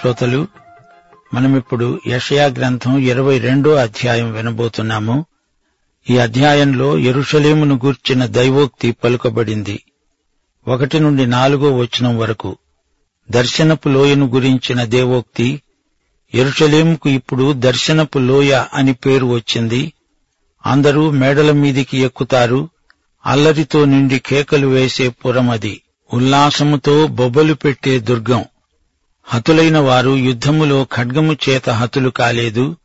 శ్రోతలు మనమిప్పుడు యషయా గ్రంథం ఇరవై రెండో అధ్యాయం వినబోతున్నాము. ఈ అధ్యాయంలో ఎరుషలేమును గూర్చిన దైవోక్తి పలుకబడింది. ఒకటి నుండి నాలుగో వచనం వరకు. దర్శనపు లోయను గురించిన దేవోక్తి ఎరుషలేముకు ఇప్పుడు దర్శనపు లోయ అని పేరు వచ్చింది. అందరూ మేడల మీదికి ఎక్కుతారు. అల్లరితో నిండి కేకలు వేసే పురమది. ఉల్లాసముతో బొబ్బలు పెట్టే దుర్గం. హతులైన వారు యుద్ధములో ఖడ్గము చేత హతులు కాలేదు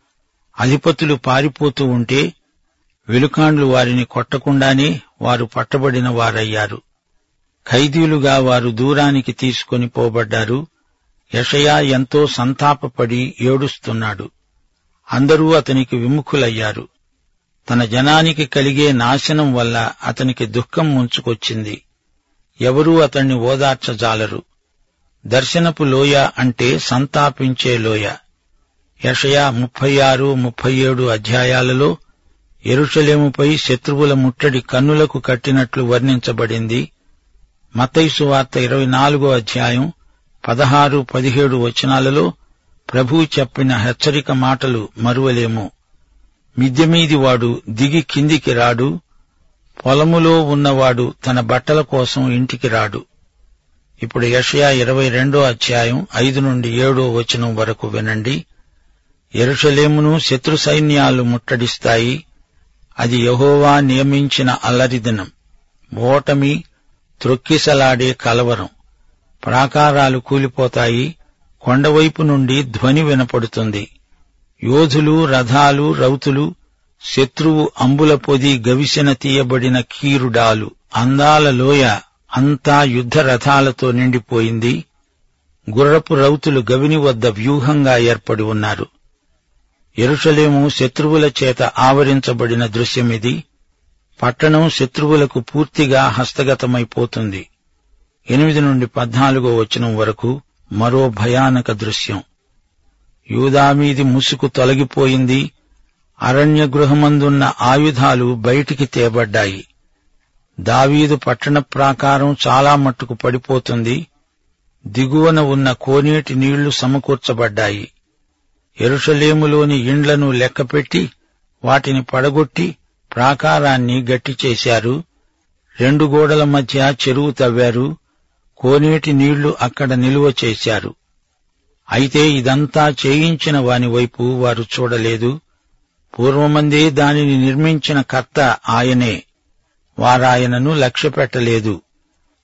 అధిపతులు పారిపోతూ ఉంటే వెలుకాండ్లు వారిని కొట్టకుండానే వారు పట్టబడిన వారయ్యారు. ఖైదీలుగా వారు దూరానికి తీసుకొని పోబడ్డారు. యషయా ఎంతో సంతాపపడి ఏడుస్తున్నాడు. అందరూ అతనికి విముఖులయ్యారు. తన జనానికి కలిగే నాశనం వల్ల అతనికి దుఃఖం ముంచుకొచ్చింది. ఎవరూ అతణ్ణి ఓదార్చజాలరు. దర్శనపు లోయ అంటే సంతాపించే లోయ. యషయా ముప్పై ఆరు ముప్పై ఏడు అధ్యాయాలలో ఎరుషలేముపై శత్రువుల ముట్టడి కన్నులకు కట్టినట్లు వర్ణించబడింది. మతైసు వార్త ఇరవై నాలుగో అధ్యాయం పదహారు పదిహేడు వచనాలలో ప్రభు చెప్పిన హెచ్చరిక మాటలు మరువలేము. మిద్దెమీది వాడు దిగి కిందికి రాడు పొలములో ఉన్నవాడు తన బట్టల కోసం ఇంటికి రాడు. ఇప్పుడు యషయా ఇరవై రెండో అధ్యాయం ఐదు నుండి ఏడో వచనం వరకు వినండి. ఎరుషలేమును శత్రు సైన్యాలు ముట్టడిస్తాయి. అది యహోవా నియమించిన అల్లరి దినం. ఓటమి త్రొక్కిసలాడే కలవరం. ప్రాకారాలు కూలిపోతాయి. కొండవైపు నుండి ధ్వని వినపడుతుంది. యోధులు రథాలు రౌతులు శత్రువు అంబుల పొది గవిసిన తీయబడిన కీరుడాలు అందాల లోయ. అంతా యుద్ధ రథాలతో నిండిపోయింది. గుర్రపు రౌతులు గవిని వద్ద వ్యూహంగా ఏర్పడి ఉన్నారు. ఎరుషలేము శత్రువుల చేత ఆవరించబడిన దృశ్యమిది. పట్టణం శత్రువులకు పూర్తిగా హస్తగతమైపోతుంది. ఎనిమిది నుండి పద్నాలుగో వచనం వరకు మరో భయానక దృశ్యం. యూదామీది ముసుకు తొలగిపోయింది. అరణ్య గృహమందున్న ఆయుధాలు బయటికి తేబడ్డాయి. దావీదు పట్టణ ప్రాకారం చాలా మట్టుకు పడిపోతుంది. దిగువన ఉన్న కోనేటి నీళ్ళు సమకూర్చబడ్డాయి. ఎరుషలేములోని ఇండ్లను లెక్కపెట్టి వాటిని పడగొట్టి ప్రాకారాన్ని గట్టి చేశారు. రెండు గోడల మధ్య చెరువు తవ్వారు. కోనేటి నీళ్ళు అక్కడ నిలువ చేశారు. అయితే ఇదంతా చేయించిన వాని వైపు వారు చూడలేదు. పూర్వమందే దానిని నిర్మించిన కర్త ఆయనే. వారాయనను లక్ష్యపెట్టలేదు.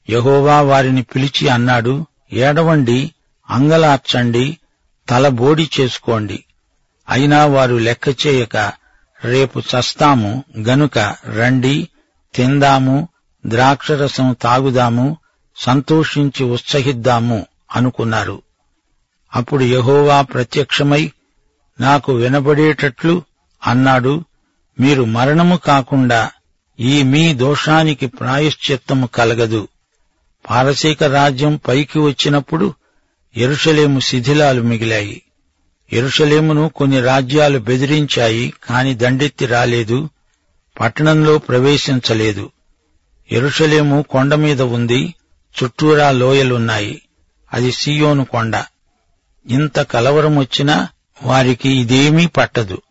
యహోవా వారిని పిలిచి అన్నాడు ఏడవండి అంగలార్చండి తల బోడి చేసుకోండి. అయినా వారు లెక్క చేయక రేపు చస్తాము గనుక రండి తిందాము ద్రాక్షరసం తాగుదాము సంతోషించి ఉత్సహిద్దాము అనుకున్నారు. అప్పుడు యహోవా ప్రత్యక్షమై నాకు వినబడేటట్లు అన్నాడు మీరు మరణము కాకుండా ఈ మీ దోషానికి ప్రాయశ్చిత్తము కలగదు. పారసీక రాజ్యం పైకి వచ్చినప్పుడు ఎరుషలేము శిథిలాలు మిగిలాయి. ఎరుషలేమును కొన్ని రాజ్యాలు బెదిరించాయి కాని దండెత్తి రాలేదు పట్టణంలో ప్రవేశించలేదు. ఎరుషలేము కొండ మీద ఉంది చుట్టూరా లోయలున్నాయి. అది సియోను కొండ. ఇంత కలవరం వచ్చినా వారికి ఇదేమీ పట్టదు.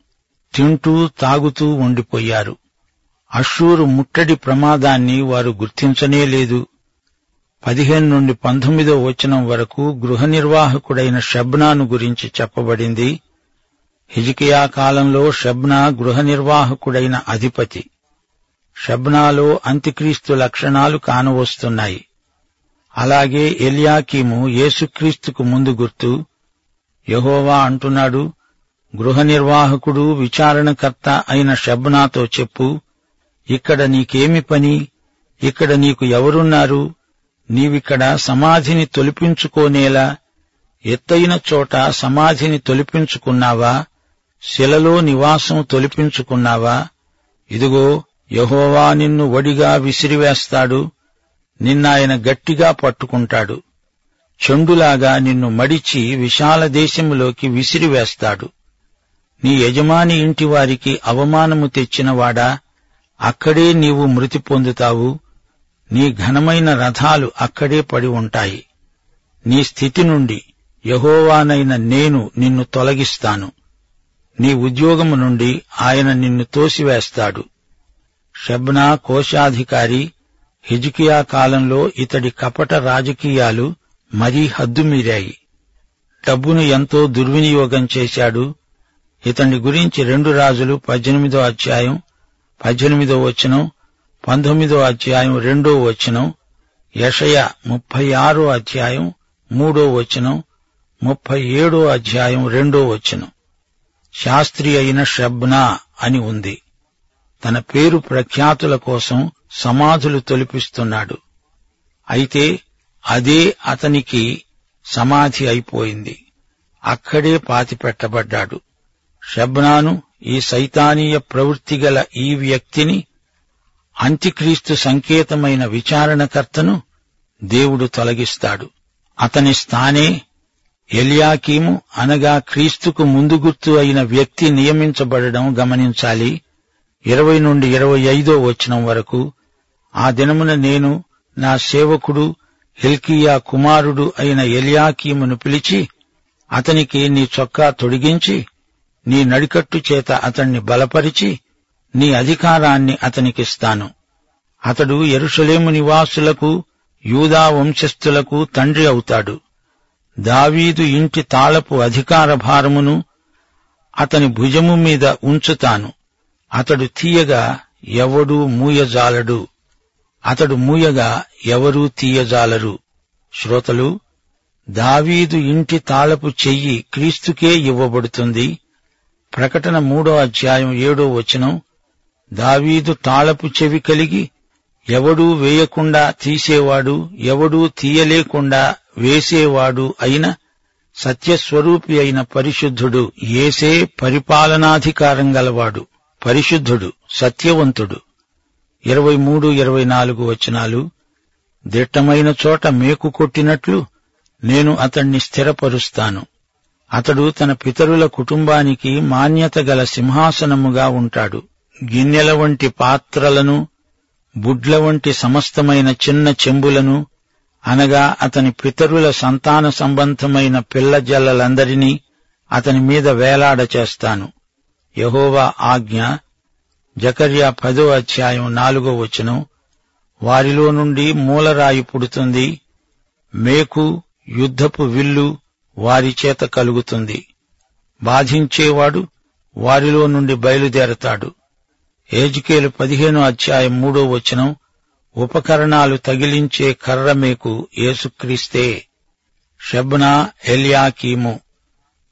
తింటూ తాగుతూ ఉండిపోయారు. అషూరు ముట్టడి ప్రమాదాన్ని వారు గుర్తించనే లేదు. పదిహేను నుండి పంతొమ్మిదో వచనం వరకు గృహ నిర్వాహకుడైన షబ్నాను గురించి చెప్పబడింది. హిజికియా కాలంలో షబ్నా గృహ నిర్వాహకుడైన అధిపతి. షబ్నాలో అంత్యక్రీస్తు లక్షణాలు కానవస్తున్నాయి. అలాగే ఎలియాకీము యేసుక్రీస్తుకు ముందు గుర్తు యహోవా అంటున్నాడు గృహ నిర్వాహకుడు విచారణకర్త అయిన షబ్నాతో చెప్పు ఇక్కడ నీకేమి పని? ఇక్కడ నీకు ఎవరున్నారు? నీవిక్కడ సమాధిని తొలిపించుకోనేలా ఎత్తైన చోట సమాధిని తొలిపించుకున్నావా? శిలలో నివాసం తొలిపించుకున్నావా? ఇదిగో యహోవా నిన్ను వడిగా విసిరివేస్తాడు నిన్నాయన గట్టిగా పట్టుకుంటాడు. చెండులాగా నిన్ను మడిచి విశాల దేశములోకి విసిరివేస్తాడు. నీ యజమాని ఇంటివారికి అవమానము తెచ్చినవాడా? అక్కడే నీవు మృతి పొందుతావు. నీ ఘనమైన రథాలు అక్కడే పడి ఉంటాయి. నీ స్థితి నుండి యహోవానైన నేను నిన్ను తొలగిస్తాను. నీ ఉద్యోగము నుండి ఆయన నిన్ను తోసివేస్తాడు. షబ్నా కోశాధికారి హిజుకియా కాలంలో ఇతడి కపట రాజకీయాలు మరీ హద్దుమీరాయి డబ్బును ఎంతో దుర్వినియోగం చేశాడు. ఇతని గురించి రెండు రాజులు పద్దెనిమిదో అధ్యాయం పద్దెనిమిదో వచనం పంతొమ్మిదో అధ్యాయం రెండో వచనం యషయ ముప్పై ఆరో అధ్యాయం మూడో వచనం ముప్పై ఏడో అధ్యాయం రెండో వచనం. శాస్త్రి అయిన షబ్నా అని ఉంది. తన పేరు ప్రఖ్యాతుల కోసం సమాధులు తొలిపిస్తున్నాడు. అయితే అదే అతనికి సమాధి అయిపోయింది. అక్కడే పాతిపెట్టబడ్డాడు. షబ్నాను ఈ సైతానీయ ప్రవృత్తి గల ఈ వ్యక్తిని అంత్యక్రీస్తు సంకేతమైన విచారణకర్తను దేవుడు తొలగిస్తాడు. అతని స్థానే ఎలియాకీము అనగా క్రీస్తుకు ముందు గుర్తు అయిన వ్యక్తి నియమించబడడం గమనించాలి. ఇరవై నుండి ఇరవై ఐదో వచనం వరకు ఆ దినమున నేను నా సేవకుడు హిల్కియా కుమారుడు అయిన ఎలియాకీమును పిలిచి అతనికి నీ చొక్కా తొడిగించి నీ నడికట్టు చేత అతణ్ణి బలపరిచి నీ అధికారాన్ని అతనికిస్తాను. అతడు ఎరుషలేము నివాసులకు యూదా వంశస్థులకు తండ్రి అవుతాడు. దావీదు ఇంటి తాళపు అధికార భారమును అతని భుజము మీద ఉంచుతాను. అతడు తీయగా ఎవడూ మూయజాలడు. అతడు మూయగా ఎవరూ తీయజాలరు. శ్రోతలు దావీదు ఇంటి తాళపు చెయ్యి క్రీస్తుకే ఇవ్వబడుతుంది. ప్రకటన మూడో అధ్యాయం ఏడో వచనం దావీదు తాళపు చెవి కలిగి ఎవడూ వేయకుండా తీసేవాడు ఎవడూ తీయలేకుండా వేసేవాడు అయిన సత్యస్వరూపి అయిన పరిశుద్ధుడు ఏసే పరిపాలనాధికారం గలవాడు పరిశుద్ధుడు సత్యవంతుడు. ఇరవై మూడు ఇరవై నాలుగు వచనాలు దిట్టమైన చోట మేకు కొట్టినట్లు నేను అతణ్ణి స్థిరపరుస్తాను. అతడు తన పితరుల కుటుంబానికి మాన్యత గల సింహాసనముగా ఉంటాడు. గిన్నెల వంటి పాత్రలను బుడ్ల వంటి సమస్తమైన చిన్న చెంబులను అనగా అతని పితరుల సంతాన సంబంధమైన పిల్లజల్లలందరినీ అతని మీద వేలాడ చేస్తాను. యహోవా ఆజ్ఞ జకర్యా పదో అధ్యాయం నాలుగో వచనం వారిలో నుండి మూలరాయి పుడుతుంది. మేకు యుద్ధపు విల్లు వారి చేత కలుగుతుంది. బాధించేవాడు వారిలో నుండి బయలుదేరతాడు. ఏజికేలు పదిహేనో అధ్యాయం మూడో వచనం ఉపకరణాలు తగిలించే కర్ర మీకు ఏసుక్రీస్తే షబ్నా ఎలియాకీము.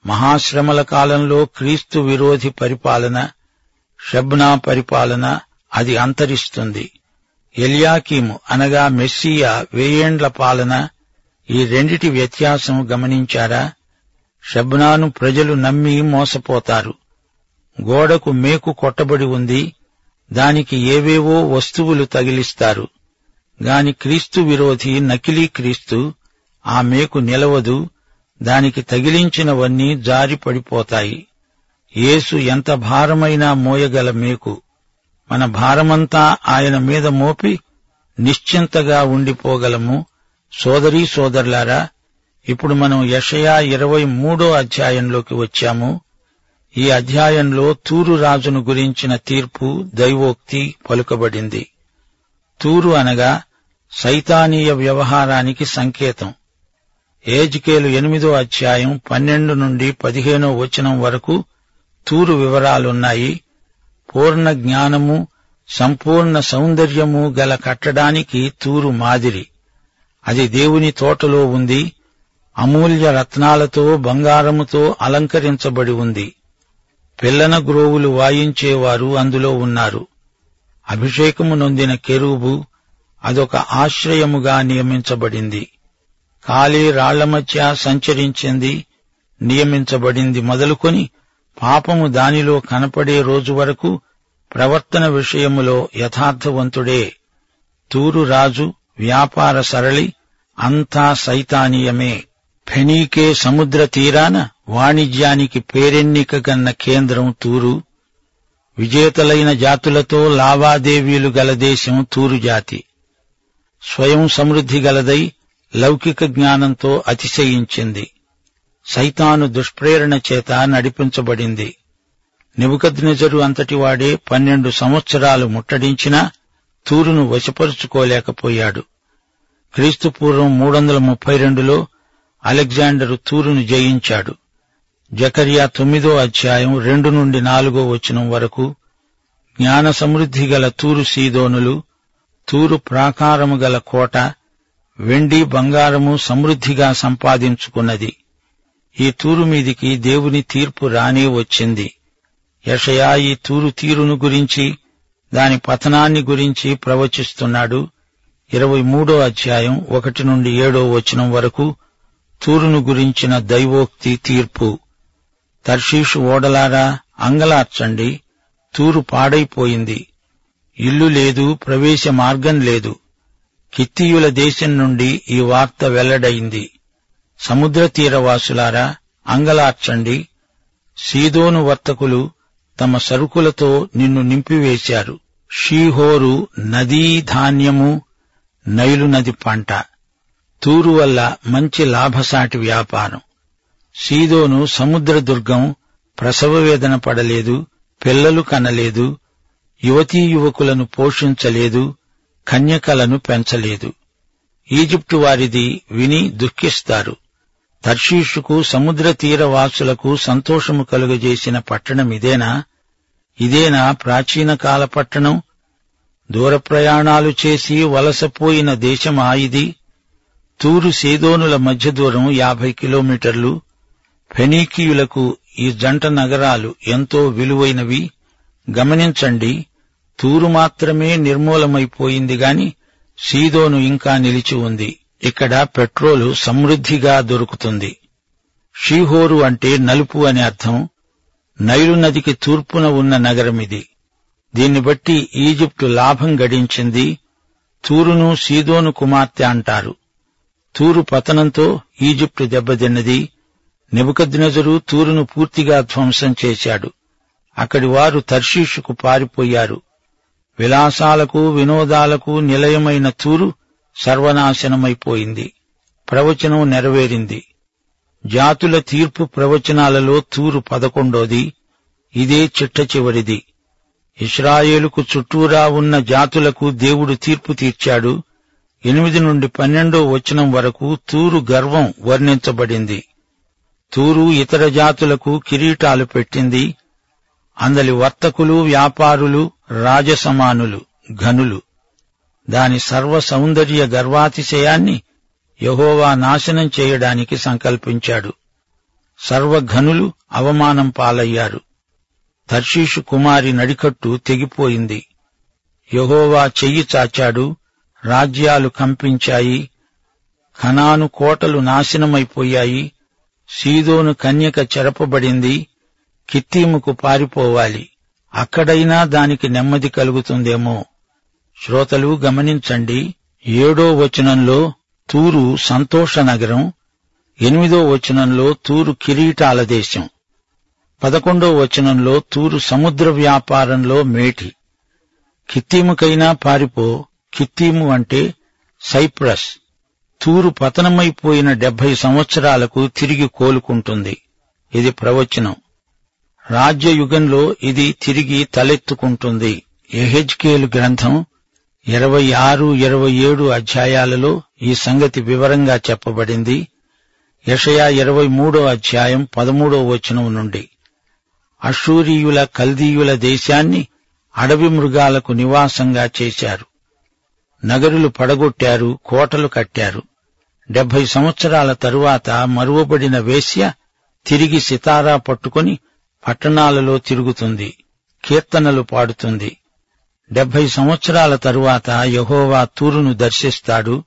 మహాశ్రమల కాలంలో క్రీస్తు విరోధి పరిపాలన షబ్నా పరిపాలన అది అంతరిస్తుంది. ఎలియాకీము అనగా మెస్సియా వేయేండ్ల పాలన ఈ రెండిటి వ్యత్యాసం గమనించారా? షబ్నాను ప్రజలు నమ్మి మోసపోతారు. గోడకు మేకు కొట్టబడి ఉంది. దానికి ఏవేవో వస్తువులు తగిలిస్తారు. గాని క్రీస్తు విరోధి నకిలీ క్రీస్తు ఆ మేకు నిలవదు. దానికి తగిలించినవన్నీ జారి పడిపోతాయి. యేసు ఎంత భారమైనా మోయగల మేకు. మన భారమంతా ఆయన మీద మోపి నిశ్చింతగా ఉండిపోగలము. సోదరీ సోదరులారా ఇప్పుడు మనం యషయా ఇరవై మూడో అధ్యాయంలోకి వచ్చాము. ఈ అధ్యాయంలో తూరు రాజును గురించిన తీర్పు దైవోక్తి పలుకబడింది. తూరు అనగా సైతానీయ వ్యవహారానికి సంకేతం. ఏజ్కేలు ఎనిమిదో అధ్యాయం పన్నెండు నుండి పదిహేనో వచనం వరకు తూరు వివరాలున్నాయి. పూర్ణ జ్ఞానము సంపూర్ణ సౌందర్యము గల కట్టడానికి తూరు మాదిరి. అది దేవుని తోటలో ఉంది అమూల్య రత్నాలతో బంగారముతో అలంకరించబడి ఉంది. పిల్లన గ్రోవులు వాయించేవారు అందులో ఉన్నారు. అభిషేకము నొందిన కెరూబు అదొక ఆశ్రయముగా నియమించబడింది. కాలి రాళ్ళ మధ్య సంచరించింది నియమించబడింది. మొదలుకొని పాపము దానిలో కనపడే రోజు వరకు ప్రవర్తన విషయములో యథార్థవంతుడే. తూరు రాజు వ్యాపార సరళి అంతా సైతానీయమే ఫెనీకే సముద్ర తీరాన వాణిజ్యానికి పేరెన్నిక గన్న కేంద్రం తూరు విజేతలైన జాతులతో లావాదేవీలు గల దేశం తూరు జాతి స్వయం సమృద్ధి గలదై లౌకిక జ్ఞానంతో అతిశయించింది సైతాను దుష్ప్రేరణ చేత నడిపించబడింది నిబుకద్నెజరు అంతటివాడే పన్నెండు సంవత్సరాలు ముట్టడించినా తూరును వశపరుచుకోలేకపోయాడు. క్రీస్తుపూర్వం మూడు వందల ముప్పై రెండులో అలెగ్జాండరు తూరును జయించాడు. జకరియా తొమ్మిదో అధ్యాయం రెండు నుండి నాలుగో వచనం వరకు జ్ఞాన సమృద్ధి గల తూరు సీదోనులు తూరు ప్రాకారము గల కోట వెండి బంగారము సమృద్ధిగా సంపాదించుకున్నది. ఈ తూరు మీదికి దేవుని తీర్పు రానే వచ్చింది. యషయా ఈ తూరు తీరును గురించి దాని పతనాన్ని గురించి ప్రవచిస్తున్నాడు ఇరవై మూడో అధ్యాయం ఒకటి నుండి ఏడో వచనం వరకు తూరును గురించిన దైవోక్తి తీర్పు. తర్షీషు ఓడలారా అంగలార్చండి తూరు పాడైపోయింది. ఇల్లు లేదు ప్రవేశ మార్గం లేదు. కిత్తీయుల దేశం నుండి ఈ వార్త వెల్లడైంది. సముద్ర తీరవాసులారా అంగలార్చండి. సీదోను వర్తకులు తమ సరుకులతో నిన్ను నింపివేశారు. షీహోరు నదీ ధాన్యము నైలు నది పంట. తూరు వల్ల మంచి లాభసాటి వ్యాపారం. సీదోను సముద్ర దుర్గం ప్రసవ వేదన పడలేదు పిల్లలు కనలేదు యువతీ యువకులను పోషించలేదు కన్యకలను పెంచలేదు. ఈజిప్టు వారిది విని దుఃఖిస్తారు. తర్షీషుకు సముద్ర తీరవాసులకు సంతోషము కలుగజేసిన పట్టణం ఇదేనా? ఇదేనా ప్రాచీన కాల పట్టణం? దూర ప్రయాణాలు చేసి వలసపోయిన దేశమా ఇది? తూరు సేదోనుల మధ్య దూరం యాభై కిలోమీటర్లు. ఫెనీకీయులకు ఈ జంట నగరాలు ఎంతో విలువైనవి. గమనించండి తూరు మాత్రమే నిర్మూలమైపోయింది గాని సీదోను ఇంకా నిలిచి ఉంది. ఇక్కడ పెట్రోలు సమృద్ధిగా దొరుకుతుంది. షీహోరు అంటే నలుపు అని అర్థం. నైలు నదికి తూర్పున ఉన్న నగరమిది దీన్ని బట్టి ఈజిప్టు లాభం గడించింది. తూరును సీదోను కుమార్తె అంటారు. తూరు పతనంతో ఈజిప్టు దెబ్బతిన్నది. నెబుకద్నెజరు తూరును పూర్తిగా ధ్వంసం చేశాడు. అక్కడి వారు తర్షీషుకు పారిపోయారు. విలాసాలకు వినోదాలకు నిలయమైన తూరు సర్వనాశనమైపోయింది. ప్రవచనం నెరవేరింది. జాతుల తీర్పు ప్రవచనాలలో తూరు పదకొండోది. ఇదే చిట్ట చివరిది. ఇస్రాయేలుకు చుట్టూరా ఉన్న జాతులకు దేవుడు తీర్పు తీర్చాడు. ఎనిమిది నుండి పన్నెండో వచనం వరకు తూరు గర్వం వర్ణించబడింది. తూరు ఇతర జాతులకు కిరీటాలు పెట్టింది. అందలి వర్తకులు వ్యాపారులు రాజసమానులు ఘనులు. దాని సర్వ సౌందర్య గర్వాతిశయాన్ని యహోవా నాశనం చేయడానికి సంకల్పించాడు. సర్వఘనులు అవమానం పాలయ్యారు. తర్షీషు కుమారి నడికట్టు తెగిపోయింది. యహోవా చెయ్యి చాచాడు రాజ్యాలు కంపించాయి ఖనాను కోటలు నాశనమైపోయాయి సీదోను కన్యక చెరపబడింది కిత్తీముకు పారిపోవాలి. అక్కడైనా దానికి నెమ్మది కలుగుతుందేమో. శ్రోతలు గమనించండి ఏడో వచనంలో తూరు సంతోష నగరం ఎనిమిదో వచనంలో తూరు కిరీటాల దేశం పదకొండో వచనంలో తూరు సముద్ర వ్యాపారంలో మేటి. కిత్తీముకైనా పారిపో కిత్తీము అంటే సైప్రస్. తూరు పతనమైపోయిన డెబ్బై సంవత్సరాలకు తిరిగి కోలుకుంటుంది. ఇది ప్రవచనం. రాజ్యయుగంలో ఇది తిరిగి తలెత్తుకుంటుంది. ఎహెజ్కేలు గ్రంథం ఇరవై ఆరు ఇరవై ఏడు అధ్యాయాలలో ఈ సంగతి వివరంగా చెప్పబడింది. యషయా ఇరవై మూడో అధ్యాయం పదమూడో వచనం నుండి. అషూరియుల కల్దీయుల దేశాన్ని అడవి మృగాలకు నివాసంగా చేశారు. నగరులు పడగొట్టారు కోటలు కట్టారు. డెబ్బై సంవత్సరాల తరువాత మరువబడిన వేశ్య తిరిగి సితారా పట్టుకొని పట్టణాలలో తిరుగుతుంది కీర్తనలు పాడుతుంది. డెబ్బై సంవత్సరాల తరువాత యహోవా తూరును దర్శిస్తాడు.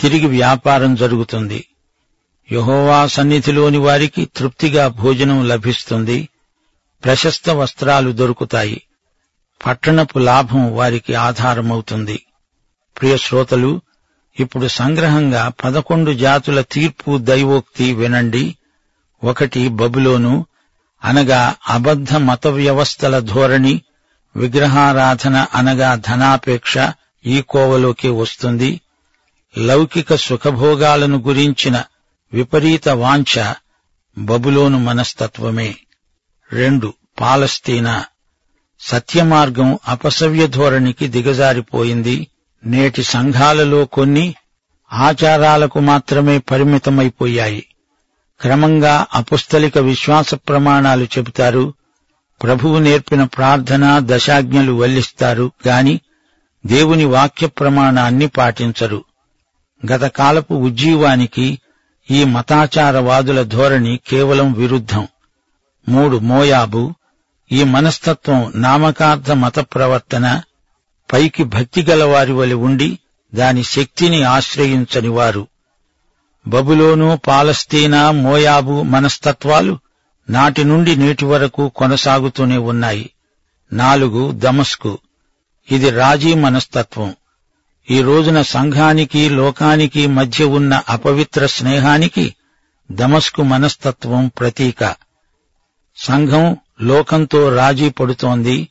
తిరిగి వ్యాపారం జరుగుతుంది. యహోవా సన్నిధిలోని వారికి తృప్తిగా భోజనం లభిస్తుంది. ప్రశస్త వస్త్రాలు దొరుకుతాయి. పట్టణపు లాభం వారికి ఆధారమవుతుంది. ప్రియ శ్రోతలు ఇప్పుడు సంగ్రహంగా పదకొండు జాతుల తీర్పు దైవోక్తి వినండి. ఒకటి బబులోను అనగా అబద్ధ మత వ్యవస్థల ధోరణి విగ్రహారాధన అనగా ధనాపేక్ష ఈ కోవలోకి వస్తుంది. లౌకిక సుఖభోగాలను గురించిన విపరీత వాంఛ బబులోను మనస్తత్వమే. రెండు పాలస్తీనా. సత్యమార్గం అపసవ్య ధోరణికి దిగజారిపోయింది. నేటి సంఘాలలో కొన్ని ఆచారాలకు మాత్రమే పరిమితమైపోయాయి. క్రమంగా అపుస్తలిక విశ్వాస ప్రమాణాలు చెబుతారు. ప్రభువు నేర్పిన ప్రార్థన దశాజ్ఞలు వల్లిస్తారు గాని దేవుని వాక్య ప్రమాణాన్ని పాటించరు. గతకాలపు ఉజ్జీవానికి ఈ మతాచారవాదుల ధోరణి కేవలం విరుద్ధం. మూడు మోయాబు ఈ మనస్తత్వం నామకార్థ మత ప్రవర్తన పైకి భక్తి గలవారి వలి ఉండి దాని శక్తిని ఆశ్రయించని వారు. బబులోను పాలస్తీనా మోయాబు మనస్తత్వాలు నాటి నుండి నేటి వరకు కొనసాగుతూనే ఉన్నాయి. నాలుగు దమస్కు. ఇది రాజీ మనస్తత్వం. ఈ రోజున సంఘానికి లోకానికి మధ్య ఉన్న అపవిత్ర స్నేహానికి దమస్కు మనస్తత్వం ప్రతీక. సంఘం లోకంతో రాజీ పడుతోంది.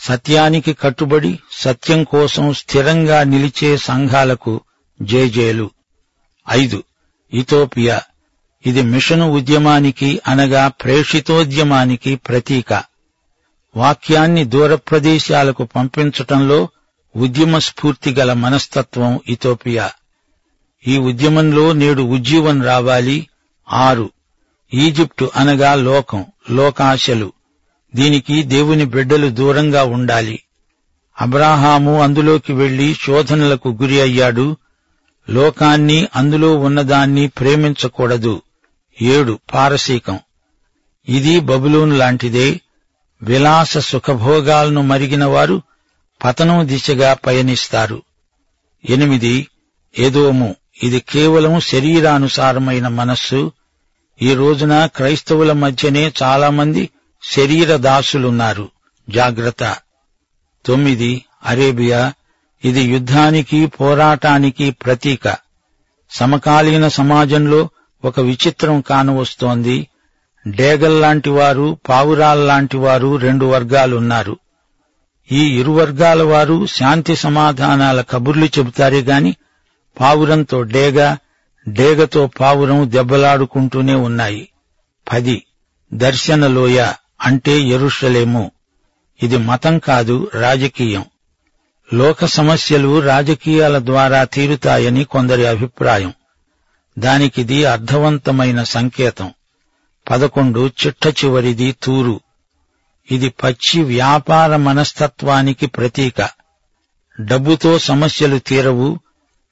సత్యానికి కట్టుబడి సత్యం కోసం స్థిరంగా నిలిచే సంఘాలకు జేజేలు. ఐదు ఇథోపియా. ఇది మిషను ఉద్యమానికి అనగా ప్రేషితోద్యమానికి ప్రతీక. వాక్యాన్ని దూర ప్రదేశాలకు పంపించటంలో ఉద్యమ స్ఫూర్తి గల మనస్తత్వం ఇథోపియా. ఈ ఉద్యమంలో నేడు ఉజ్జీవం రావాలి. ఆరు. ఈజిప్టు అనగా లోకం లోకాశలు. దీనికి దేవుని బిడ్డలు దూరంగా ఉండాలి. అబ్రాహాము అందులోకి వెళ్ళి శోధనలకు గురి అయ్యాడు. లోకాన్ని అందులో ఉన్నదాన్ని ప్రేమించకూడదు. ఏడు పారసీకం. ఇది బబులోను లాంటిదే. విలాస సుఖభోగాలను మరిగిన వారు పతనం దిశగా పయనిస్తారు. ఎనిమిది ఏదోము ఇది కేవలం శరీరానుసారమైన మనస్సు. ఈ రోజున క్రైస్తవుల మధ్యనే చాలామంది శరీర దాసులున్నారు. జాగ్రత్త. తొమ్మిది అరేబియా. ఇది యుద్ధానికి పోరాటానికి ప్రతీక. సమకాలీన సమాజంలో ఒక విచిత్రం కానవస్తోంది. డేగల్లాంటి వారు పావురాల్లాంటి వారు రెండు వర్గాలున్నారు. ఈ ఇరు వర్గాల వారు శాంతి సమాధానాల కబుర్లు చెబుతారే గాని పావురంతో డేగ డేగతో పావురం దెబ్బలాడుకుంటూనే ఉన్నాయి. పది. దర్శనలోయ అంటే ఎరుషలేము. ఇది మతం కాదు రాజకీయం. లోక సమస్యలు రాజకీయాల ద్వారా తీరుతాయని కొందరి అభిప్రాయం. దానికిది అర్థవంతమైన సంకేతం. పదకొండు చిట్ట చివరిది తూరు. ఇది పచ్చి వ్యాపార మనస్తత్వానికి ప్రతీక. డబ్బుతో సమస్యలు తీరవు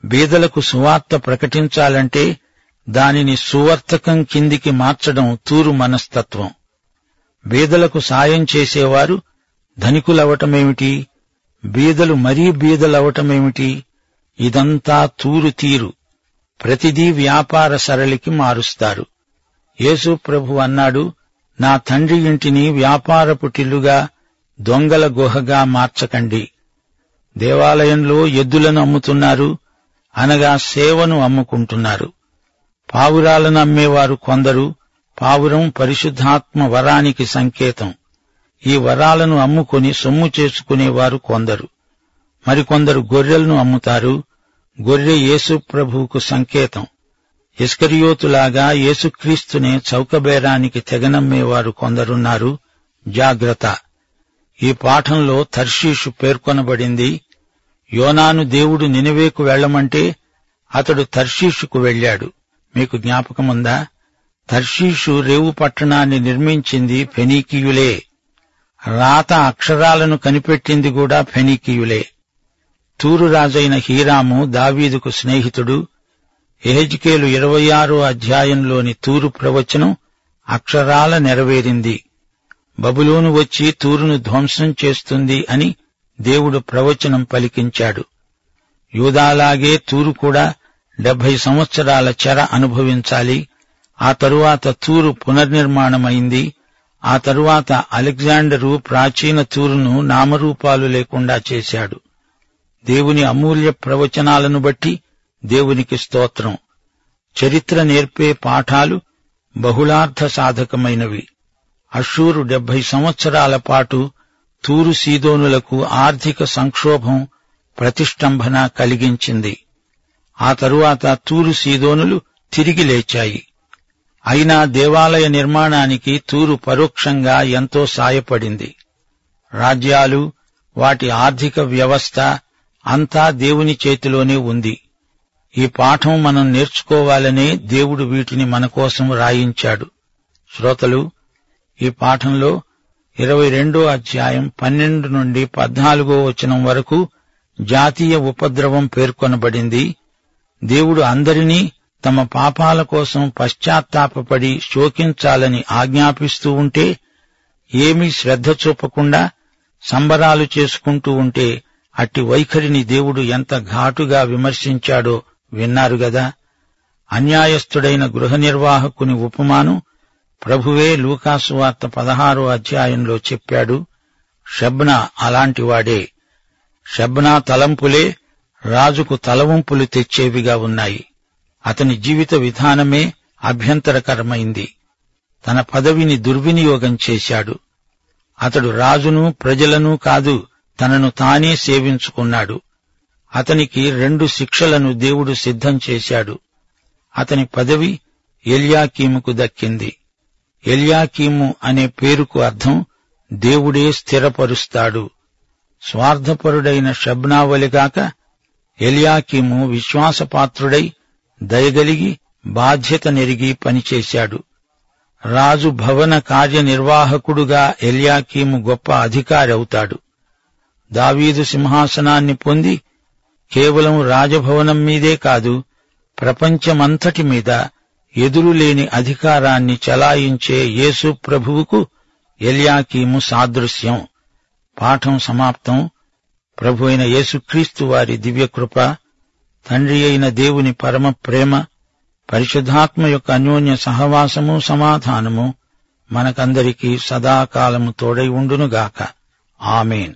బీదలకు సువార్త ప్రకటించాలంటే దానిని సువర్తకం కిందికి మార్చడం తూరు మనస్తత్వం. బీదలకు సాయం చేసేవారు ధనికులవటమేమిటి? బీదలు మరీ బీదలవటమేమిటి? ఇదంతా తూరు తీరు. ప్రతిదీ వ్యాపార సరళికి మారుస్తారు. యేసు ప్రభు అన్నాడు నా తండ్రి ఇంటిని వ్యాపారపుటిల్లుగా దొంగల గుహగా మార్చకండి. దేవాలయంలో ఎద్దులను అమ్ముతున్నారు అనగా సేవను అమ్ముకుంటున్నారు. పావురాలను అమ్మేవారు కొందరు పావురం పరిశుద్ధాత్మ వరానికి సంకేతం. ఈ వరాలను అమ్ముకొని సొమ్ము చేసుకునేవారు కొందరు. మరికొందరు గొర్రెలను అమ్ముతారు గొర్రె యేసు ప్రభువుకు సంకేతం. ఇస్కరియోతులాగా యేసుక్రీస్తునే చౌకబేరానికి తెగనమ్మేవారు కొందరున్నారు. జాగ్రత్త. ఈ పాఠంలో తర్షీషు పేర్కొనబడింది యోనాను దేవుడు నినవేకు వెళ్ళమంటే అతడు తర్షీషుకు వెళ్ళాడు. మీకు జ్ఞాపకముందా? తర్షీషు రేవు పట్టణాన్ని నిర్మించింది ఫెనీకీయులే. రాత అక్షరాలను కనిపెట్టింది కూడా ఫెనీకీయులే. తూరు రాజైన హీరాము దావీదుకు స్నేహితుడు. ఎహెజ్కేలు ఇరవై ఆరో అధ్యాయంలోని తూరు ప్రవచనం అక్షరాల నెరవేరింది. బబులోను వచ్చి తూరును ధ్వంసం చేస్తుంది అని దేవుడు ప్రవచనం పలికించాడు. యూదాలాగే తూరు కూడా డెబ్బై సంవత్సరాల చెర అనుభవించాలి. ఆ తరువాత తూరు పునర్నిర్మాణమైంది. ఆ తరువాత అలెగ్జాండరు ప్రాచీన తూరును నామరూపాలు లేకుండా చేశాడు. దేవుని అమూల్య ప్రవచనాలను బట్టి దేవునికి స్తోత్రం. చరిత్ర నేర్పే పాఠాలు బహుళార్థ సాధకమైనవి. అషూరు డెబ్బై సంవత్సరాల పాటు తూరు సీదోనులకు ఆర్థిక సంక్షోభం ప్రతిష్టంభన కలిగించింది. ఆ తరువాత తూరు సీదోనులు తిరిగి లేచాయి. అయినా దేవాలయ నిర్మాణానికి తూరు పరోక్షంగా ఎంతో సాయపడింది. రాజ్యాలు వాటి ఆర్థిక వ్యవస్థ అంతా దేవుని చేతిలోనే ఉంది. ఈ పాఠం మనం నేర్చుకోవాలనే దేవుడు వీటిని మన కోసం రాయించాడు. శ్రోతలు ఈ పాఠంలో ఇరవై రెండో అధ్యాయం పన్నెండు నుండి పద్నాలుగో వచనం వరకు జాతీయ ఉపద్రవం పేర్కొనబడింది. దేవుడు అందరినీ తమ పాపాల కోసం పశ్చాత్తాపపడి శోకించాలని ఆజ్ఞాపిస్తూ ఉంటే ఏమీ శ్రద్ధ చూపకుండా సంబరాలు చేసుకుంటూ ఉంటే అట్టి వైఖరిని దేవుడు ఎంత ఘాటుగా విమర్శించాడో విన్నారు గదా. అన్యాయస్థుడైన గృహ నిర్వాహకుని ఉపమానం ప్రభువే లూకాసు వార్త పదహారో అధ్యాయంలో చెప్పాడు. షబ్నా అలాంటివాడే. షబ్నా తలంపులే రాజుకు తలవంపులు తెచ్చేవిగా ఉన్నాయి. అతని జీవిత విధానమే అభ్యంతరకరమైంది. తన పదవిని దుర్వినియోగం చేశాడు. అతడు రాజును ప్రజలను కాదు తనను తానే సేవించుకున్నాడు. అతనికి రెండు శిక్షలను దేవుడు సిద్ధం చేశాడు. అతని పదవి ఎల్యాకీముకు దక్కింది. ఎల్యాకీము అనే పేరుకు అర్థం దేవుడే స్థిరపరుస్తాడు. స్వార్థపరుడైన షబ్నావలిగాక ఎలియాకిము విశ్వాసపాత్రుడై దయగలిగి బాధ్యత నెరిగి పనిచేశాడు. రాజు భవన కార్యనిర్వాహకుడుగా ఎలియాకీము గొప్ప అధికారి అవుతాడు. దావీదు సింహాసనాన్ని పొంది కేవలం రాజభవనం మీదే కాదు ప్రపంచమంతటి మీద ఎదురులేని అధికారాన్ని చలాయించే యేసు ప్రభువుకు ఎల్యాకీము సాదృశ్యం. పాఠం సమాప్తం. ప్రభు అయిన యేసుక్రీస్తు వారి దివ్యకృప తండ్రి అయిన దేవుని పరమ ప్రేమ పరిశుద్ధాత్మ యొక్క అన్యోన్య సహవాసము సమాధానము మనకందరికీ సదాకాలము తోడై ఉండునుగాక. ఆమెన్.